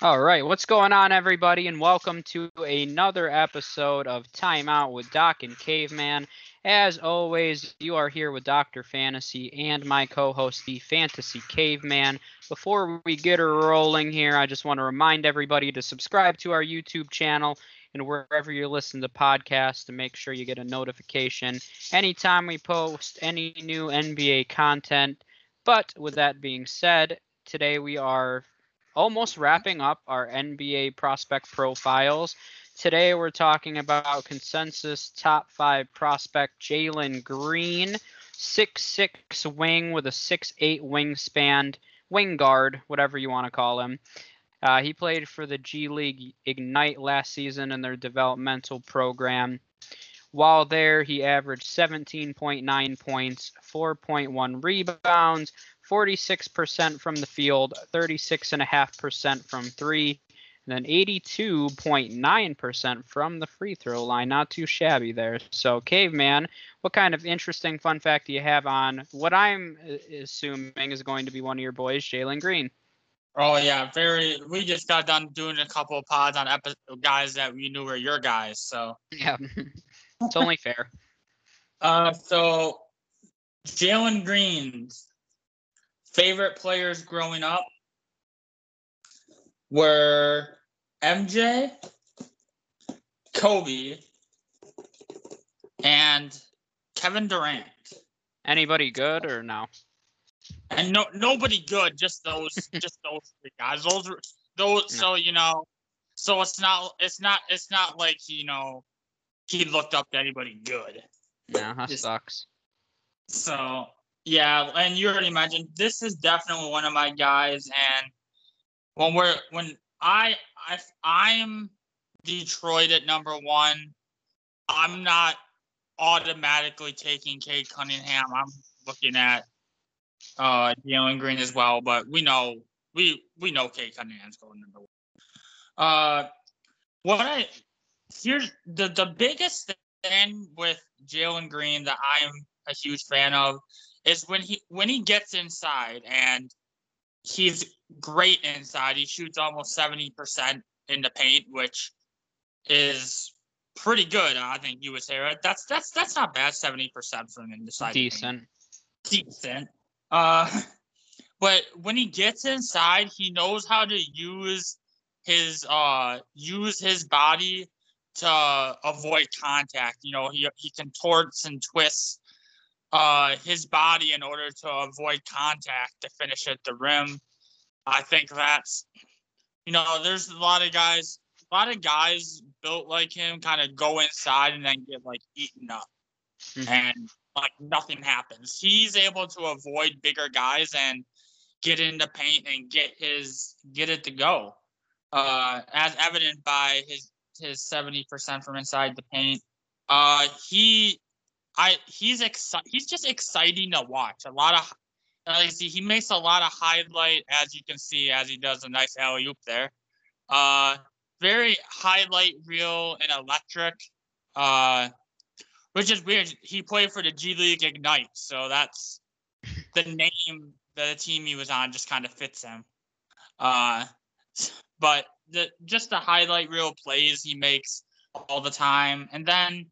All right, what's going on, everybody, and welcome to another episode of Time Out with Doc and Caveman. As always, you are here with Dr. Fantasy and my co host, the Fantasy Caveman. Before we get rolling here, I just want to remind everybody to subscribe to our YouTube channel and wherever you listen to podcasts to make sure you get a notification anytime we post any new NBA content. But with that being said, today we are almost wrapping up our NBA prospect profiles. Today we're talking about consensus top five prospect Jalen Green, six six wing with a six eight wingspan, wing guard, whatever you want to call him. Uh, he played for the G League Ignite last season in their developmental program. While there, he averaged 17.9 points, 4.1 rebounds, 46% from the field, 36.5% from three, and then 82.9% from the free throw line. Not too shabby there. So, Caveman, what kind of interesting fun fact do you have on what I'm uh, assuming is going to be one of your boys, Jalen Green? Oh yeah, very. We just got done doing a couple of pods on epi- guys that we knew were your guys. So yeah, it's only fair. Uh, so Jalen Green's favorite players growing up were MJ, Kobe, and Kevin Durant. Anybody good or no? and no nobody good. Just those, just those three guys. Those, those. So you know, so it's not, it's not, it's not like you know, he looked up to anybody good. Yeah, that just, sucks. So yeah, and you already mentioned this is definitely one of my guys. And when we're when I I I'm Detroit at number one, I'm not automatically taking Cade Cunningham. I'm looking at uh Jalen Green as well, but we know we we know Cade Cunningham's going number one. Uh, what I here's the the biggest thing with Jalen Green that I'm a huge fan of is when he when he gets inside and he's great inside. He shoots almost seventy percent in the paint, which is pretty good. I think you would say right. That's that's that's not bad. Seventy percent from inside. Decent. Decent. Uh, but when he gets inside, he knows how to use his uh use his body to avoid contact. You know, he he contorts and twists uh his body in order to avoid contact to finish at the rim. I think that's you know, there's a lot of guys a lot of guys built like him kind of go inside and then get like eaten up. Mm-hmm. And like nothing happens. He's able to avoid bigger guys and get into paint and get his get it to go. Uh, as evident by his his seventy percent from inside the paint. Uh, he, I he's exci- he's just exciting to watch. A lot of, uh, see, he makes a lot of highlight as you can see as he does a nice alley oop there. Uh, very highlight reel and electric. Uh, which is weird. He played for the G League Ignite, so that's the name the team he was on just kind of fits him. Uh, but the just the highlight reel plays he makes all the time, and then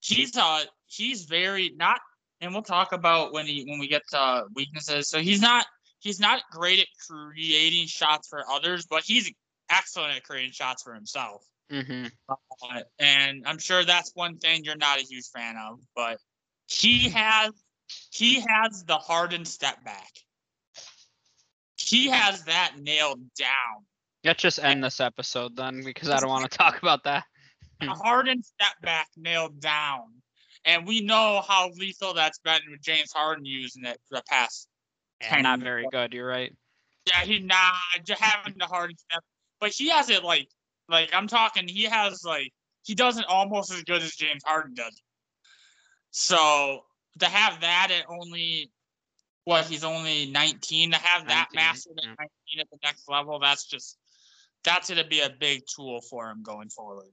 he's uh he's very not, and we'll talk about when he when we get to weaknesses. So he's not he's not great at creating shots for others, but he's excellent at creating shots for himself. Mm-hmm. Uh, and I'm sure that's one thing you're not a huge fan of, but he has he has the Harden step back. He has that nailed down. Let's just end this episode then, because I don't want to talk about that. a Harden step back nailed down, and we know how lethal that's been with James Harden using it for the past. Yeah, not very good. You're right. Yeah, he not just having the Harden step, but he has it like like I'm talking, he has like he does it almost as good as James Harden does. So to have that at only what he's only 19 to have that 19, mastered at 19 at the next level, that's just that's gonna be a big tool for him going forward.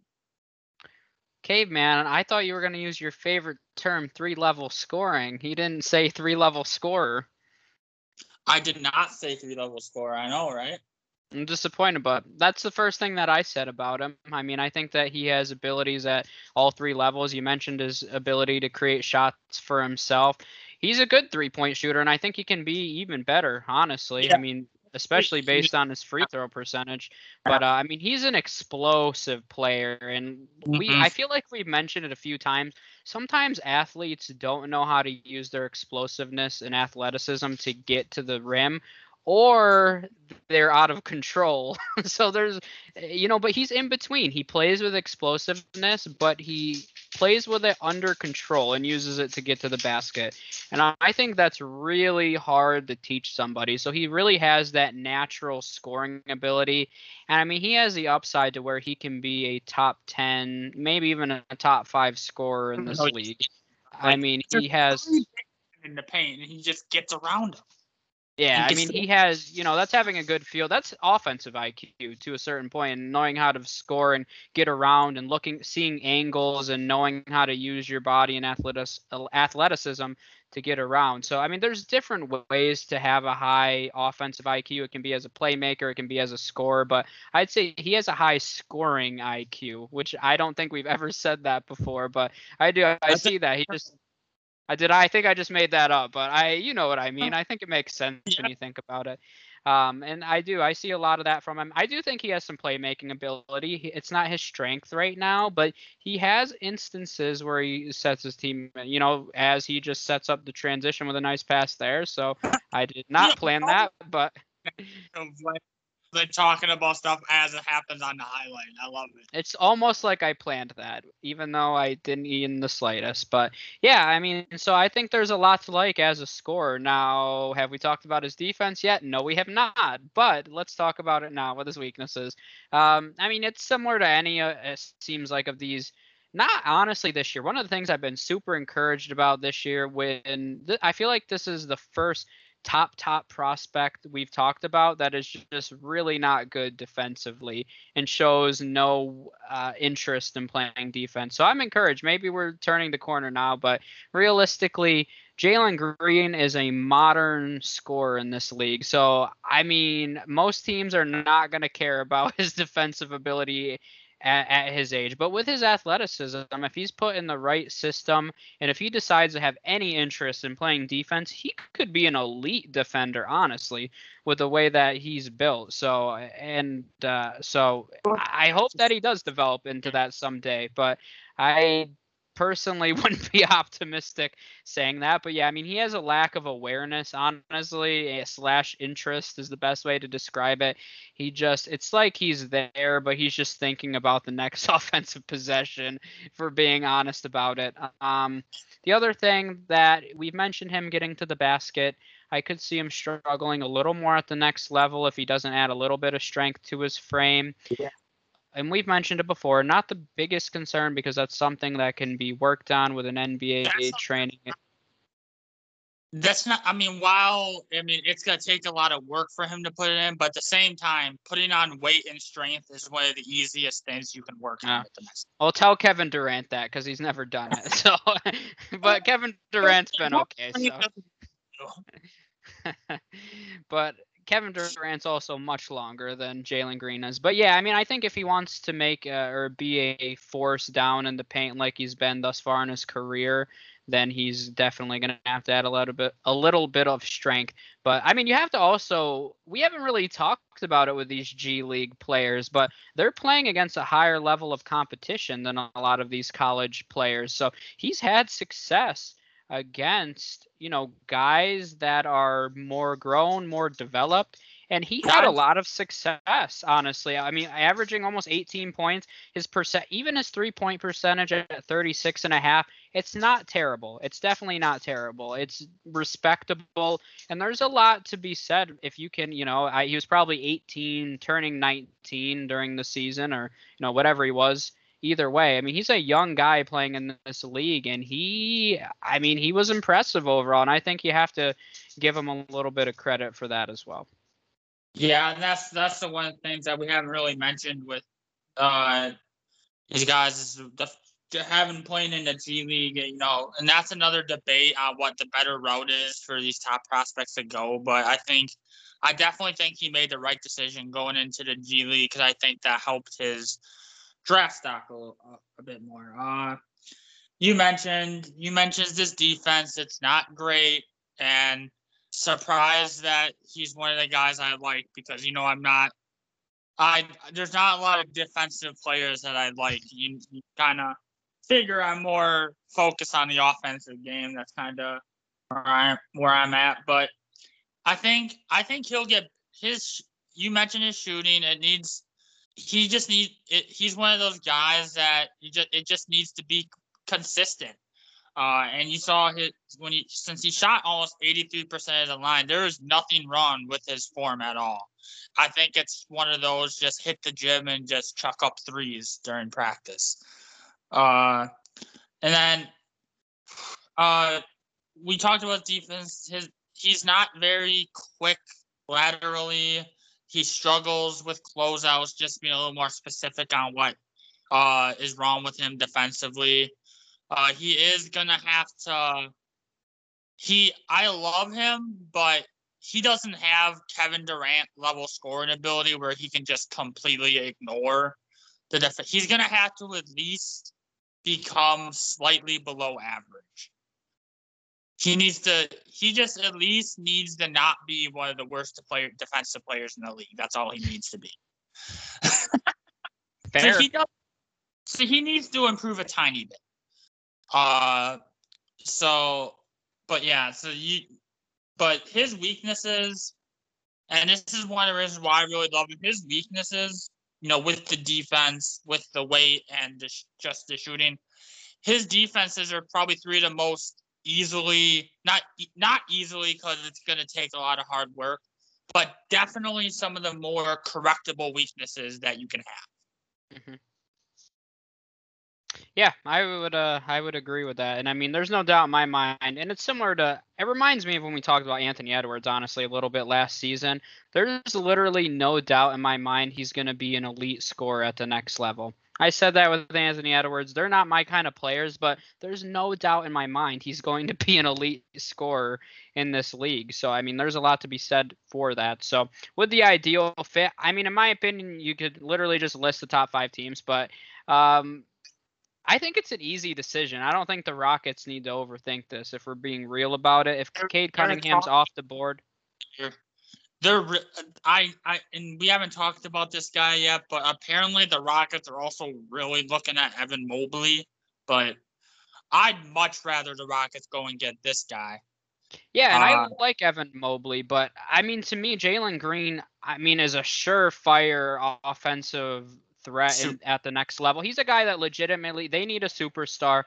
Caveman, I thought you were gonna use your favorite term, three level scoring. He didn't say three level scorer. I did not say three level scorer. I know, right? I'm disappointed, but that's the first thing that I said about him. I mean, I think that he has abilities at all three levels. You mentioned his ability to create shots for himself. He's a good three point shooter, and I think he can be even better, honestly. Yeah. I mean, especially based on his free throw percentage. But uh, I mean, he's an explosive player, and we mm-hmm. I feel like we've mentioned it a few times. Sometimes athletes don't know how to use their explosiveness and athleticism to get to the rim, or they're out of control. so there's, you know, but he's in between. He plays with explosiveness, but he plays with it under control and uses it to get to the basket. And I think that's really hard to teach somebody. So he really has that natural scoring ability. And I mean, he has the upside to where he can be a top 10, maybe even a top five scorer in oh, this league. I mean, he has. In the paint, and he just gets around him. Yeah, I mean, he has, you know, that's having a good feel. That's offensive IQ to a certain point, and knowing how to score and get around and looking, seeing angles and knowing how to use your body and uh, athleticism to get around. So, I mean, there's different ways to have a high offensive IQ. It can be as a playmaker, it can be as a scorer, but I'd say he has a high scoring IQ, which I don't think we've ever said that before, but I do. I see that. He just I did. I think I just made that up, but I, you know what I mean. I think it makes sense yeah. when you think about it. Um, and I do. I see a lot of that from him. I do think he has some playmaking ability. It's not his strength right now, but he has instances where he sets his team. You know, as he just sets up the transition with a nice pass there. So I did not plan that, but than talking about stuff as it happens on the highlight. I love it. It's almost like I planned that, even though I didn't in the slightest. But yeah, I mean, so I think there's a lot to like as a scorer. Now, have we talked about his defense yet? No, we have not. But let's talk about it now with his weaknesses. Um, I mean, it's similar to any. Uh, it seems like of these not honestly this year. One of the things I've been super encouraged about this year when th- I feel like this is the first top top prospect we've talked about that is just really not good defensively and shows no uh, interest in playing defense. So I'm encouraged. Maybe we're turning the corner now, but realistically, Jalen Green is a modern scorer in this league. So I mean, most teams are not going to care about his defensive ability at, at, his age. But with his athleticism, if he's put in the right system and if he decides to have any interest in playing defense, he could be an elite defender, honestly, with the way that he's built. So, and uh, so I hope that he does develop into that someday. But I personally wouldn't be optimistic saying that. But yeah, I mean, he has a lack of awareness, honestly, slash interest is the best way to describe it. He just, it's like he's there, but he's just thinking about the next offensive possession, for being honest about it. Um, the other thing that we've mentioned him getting to the basket. I could see him struggling a little more at the next level if he doesn't add a little bit of strength to his frame. Yeah and we've mentioned it before, not the biggest concern because that's something that can be worked on with an NBA that's training. That's not. I mean, while I mean it's gonna take a lot of work for him to put it in, but at the same time, putting on weight and strength is one of the easiest things you can work on. Yeah. I'll tell Kevin Durant that because he's never done it. So, but Kevin Durant's been okay. So. but Kevin Durant's also much longer than Jalen Green is. But yeah, I mean, I think if he wants to make uh, or be a force down in the paint like he's been thus far in his career, then he's definitely going to have to add a little bit a little bit of strength. But I mean, you have to also we haven't really talked about it with these G League players, but they're playing against a higher level of competition than a lot of these college players. So he's had success against you know guys that are more grown, more developed, and he had a lot of success. Honestly, I mean, averaging almost 18 points, his percent, even his three point percentage at 36 and a half, it's not terrible. It's definitely not terrible. It's respectable, and there's a lot to be said if you can, you know, I, he was probably 18, turning 19 during the season, or you know whatever he was either way. I mean, he's a young guy playing in this league, and he, I mean, he was impressive overall, and I think you have to give him a little bit of credit for that as well. Yeah, and that's that's the one of the things that we haven't really mentioned with uh these guys is the having playing in the G League, you know, and that's another debate on what the better route is for these top prospects to go. But I think, I definitely think he made the right decision going into the G League because I think that helped his draft stock a, a, bit more. Uh, you mentioned you mentioned this defense; it's not great, and surprised that he's one of the guys I like because you know I'm not. I there's not a lot of defensive players that I like. You, you kind of figure I'm more focused on the offensive game. That's kind of where I'm where I'm at. But I think I think he'll get his. You mentioned his shooting. It needs. He just needs. He's one of those guys that you just. It just needs to be consistent. Uh, and you saw his when he since he shot almost 83% of the line, there is nothing wrong with his form at all. I think it's one of those just hit the gym and just chuck up threes during practice. Uh, and then uh, we talked about defense. His he's not very quick laterally. He struggles with closeouts. Just being a little more specific on what uh, is wrong with him defensively. Uh, he is gonna have to. He, I love him, but he doesn't have Kevin Durant level scoring ability where he can just completely ignore the defense. He's gonna have to at least become slightly below average. He needs to. He just at least needs to not be one of the worst player defensive players in the league. That's all he needs to be. Fair. So he, does, so he needs to improve a tiny bit. Uh, so, but yeah, so you, but his weaknesses, and this is one of the reasons why I really love him. His weaknesses, you know, with the defense, with the weight, and the, just the shooting, his defenses are probably three of the most easily not not easily because it's going to take a lot of hard work, but definitely some of the more correctable weaknesses that you can have. Mm-hmm. Yeah, I would uh I would agree with that. And I mean there's no doubt in my mind and it's similar to it reminds me of when we talked about Anthony Edwards honestly a little bit last season. There's literally no doubt in my mind he's going to be an elite scorer at the next level. I said that with Anthony Edwards. They're not my kind of players, but there's no doubt in my mind he's going to be an elite scorer in this league. So, I mean, there's a lot to be said for that. So, with the ideal fit, I mean, in my opinion, you could literally just list the top five teams, but um, I think it's an easy decision. I don't think the Rockets need to overthink this if we're being real about it. If Cade Cunningham's off the board. They're I I and we haven't talked about this guy yet, but apparently the Rockets are also really looking at Evan Mobley. But I'd much rather the Rockets go and get this guy. Yeah, and uh, I like Evan Mobley, but I mean to me, Jalen Green, I mean, is a surefire offensive threat in, at the next level. He's a guy that legitimately they need a superstar.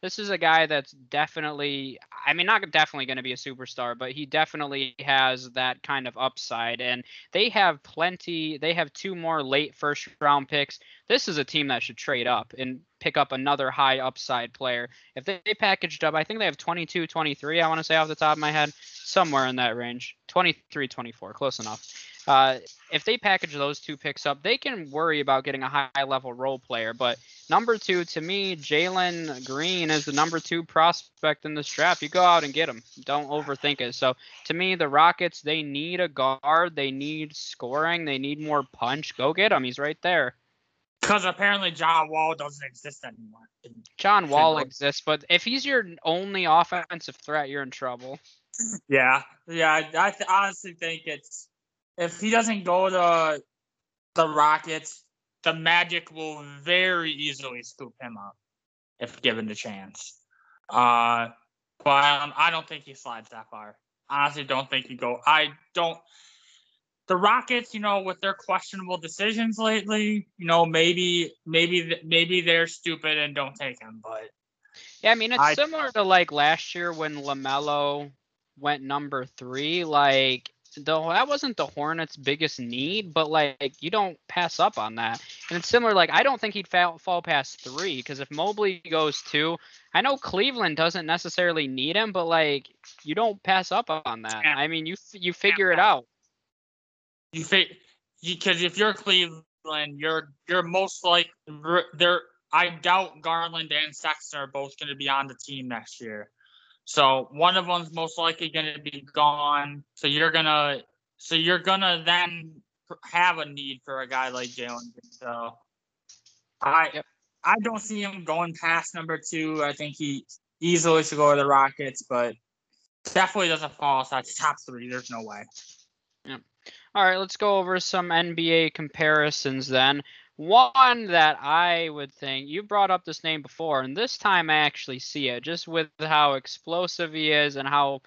This is a guy that's definitely, I mean, not definitely going to be a superstar, but he definitely has that kind of upside. And they have plenty, they have two more late first round picks. This is a team that should trade up and pick up another high upside player. If they, they packaged up, I think they have 22, 23, I want to say off the top of my head, somewhere in that range. 23, 24, close enough. Uh, if they package those two picks up, they can worry about getting a high level role player. But number two, to me, Jalen Green is the number two prospect in this draft. You go out and get him. Don't overthink it. So to me, the Rockets, they need a guard. They need scoring. They need more punch. Go get him. He's right there. Because apparently John Wall doesn't exist anymore. John Wall exists, but if he's your only offensive threat, you're in trouble. Yeah, yeah. I th- honestly think it's if he doesn't go to the Rockets, the Magic will very easily scoop him up if given the chance. Uh, but um, I don't think he slides that far. Honestly, don't think he go. I don't. The Rockets, you know, with their questionable decisions lately, you know, maybe, maybe, maybe they're stupid and don't take him. But yeah, I mean, it's I, similar to like last year when LaMelo went number three. Like though that wasn't the Hornets' biggest need, but like you don't pass up on that. And it's similar. Like I don't think he'd fall, fall past three because if Mobley goes two, I know Cleveland doesn't necessarily need him, but like you don't pass up on that. I mean, you you figure it out. You figure because if you're Cleveland, you're you're most like they're I doubt Garland and Sexton are both going to be on the team next year. So one of them's most likely going to be gone. So you're gonna, so you're gonna then have a need for a guy like Jalen. So I, Yep. I don't see him going past number two. I think he easily should go to the Rockets, but definitely doesn't fall outside the top three. There's no way. Yep. All right, let's go over some NBA comparisons then. One that I would think you brought up this name before, and this time I actually see it just with how explosive he is and how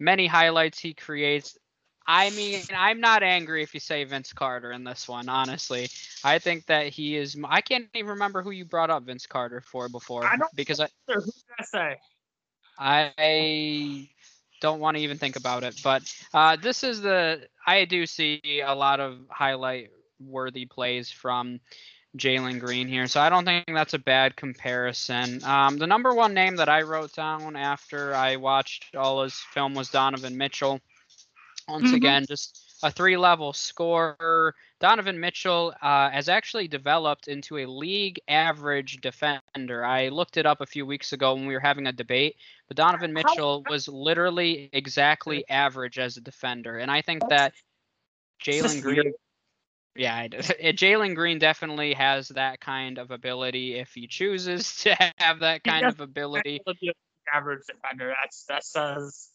many highlights he creates. I mean, I'm not angry if you say Vince Carter in this one, honestly. I think that he is. I can't even remember who you brought up Vince Carter for before I don't because I, Who did I say? I don't want to even think about it. But uh, this is the I do see a lot of highlight worthy plays from Jalen Green here, so I don't think that's a bad comparison. Um, the number one name that I wrote down after I watched all his film was Donovan Mitchell. Once Mhm. again, just a three-level scorer. Donovan Mitchell uh, has actually developed into a league average defender. I looked it up a few weeks ago when we were having a debate, but Donovan Mitchell was literally exactly average as a defender, and I think that Jalen Green. Yeah, it- eh, Jalen Green definitely has that kind of ability if he chooses to have that kind of ability. He'll be an average defender. That's that says.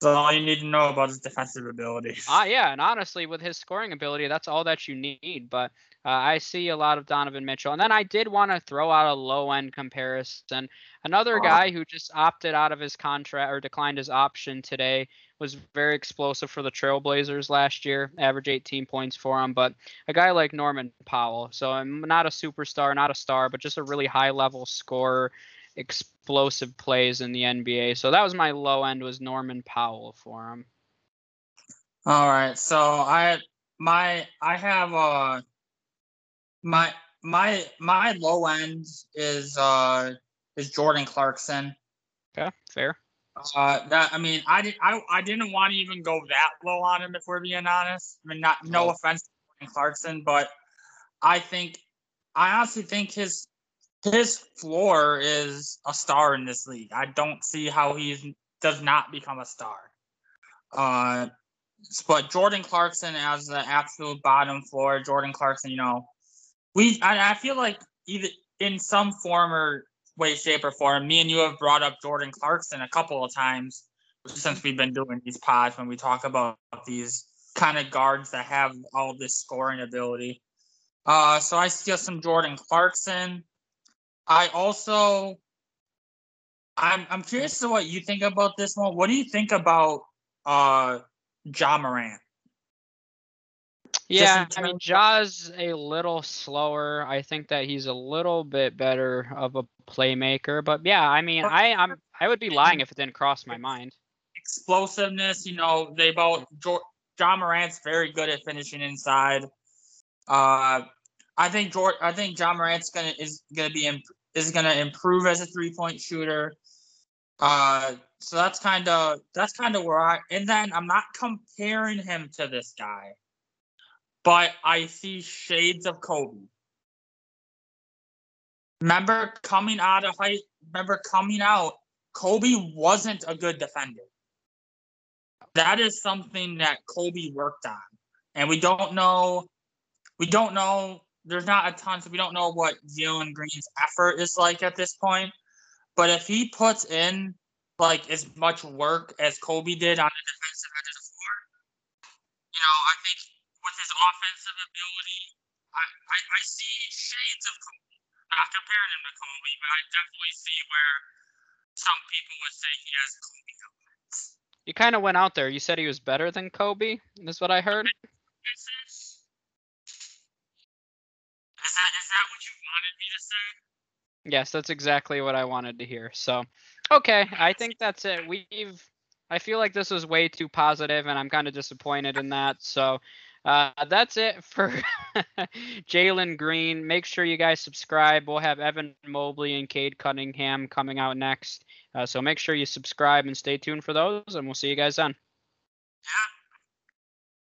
That's all you need to know about his defensive ability. Ah, yeah, and honestly, with his scoring ability, that's all that you need. But uh, I see a lot of Donovan Mitchell, and then I did want to throw out a low end comparison. Another guy who just opted out of his contract or declined his option today was very explosive for the Trailblazers last year, average 18 points for him. But a guy like Norman Powell, so I'm not a superstar, not a star, but just a really high level scorer, explosive plays in the NBA. So that was my low end was Norman Powell for him. All right, so I my I have uh my my my low end is uh is Jordan Clarkson. Okay, fair. Uh, that I mean, I did I I didn't want to even go that low on him if we're being honest. I mean, not no Oh. offense to Jordan Clarkson, but I think I honestly think his his floor is a star in this league. I don't see how he does not become a star. Uh, but Jordan Clarkson as the absolute bottom floor, Jordan Clarkson, you know, we I, I feel like either in some form or way, shape, or form, me and you have brought up Jordan Clarkson a couple of times since we've been doing these pods when we talk about these kind of guards that have all this scoring ability. Uh, so I see some Jordan Clarkson. I also, I'm I'm curious to what you think about this one. What do you think about uh, Ja Morant? Yeah, I mean, Ja's a little slower. I think that he's a little bit better of a playmaker. But yeah, I mean, I I'm I would be lying if it didn't cross my mind. explosiveness. You know, they both Ja Morant's very good at finishing inside. Uh, I think George, I think Ja Morant's gonna is gonna be imp- is gonna improve as a three point shooter. Uh, so that's kind of that's kind of where I and then I'm not comparing him to this guy, but I see shades of Kobe. Remember coming out of high, Remember coming out. Kobe wasn't a good defender. That is something that Kobe worked on, and we don't know. We don't know. There's not a ton, so we don't know what Jalen Green's effort is like at this point. But if he puts in like as much work as Kobe did on the defensive end of the floor, you know, I think with his offensive ability, I, I, I see shades of Kobe. Not comparing him to Kobe, but I definitely see where some people would say he has Kobe elements. You kind of went out there. You said he was better than Kobe. Is what I heard. Is this? Is that is that what you wanted me to say? Yes, that's exactly what I wanted to hear. So, okay, I think that's it. We've. I feel like this was way too positive, and I'm kind of disappointed in that. So, uh, that's it for Jalen Green. Make sure you guys subscribe. We'll have Evan Mobley and Cade Cunningham coming out next. Uh, so make sure you subscribe and stay tuned for those, and we'll see you guys then. Yeah.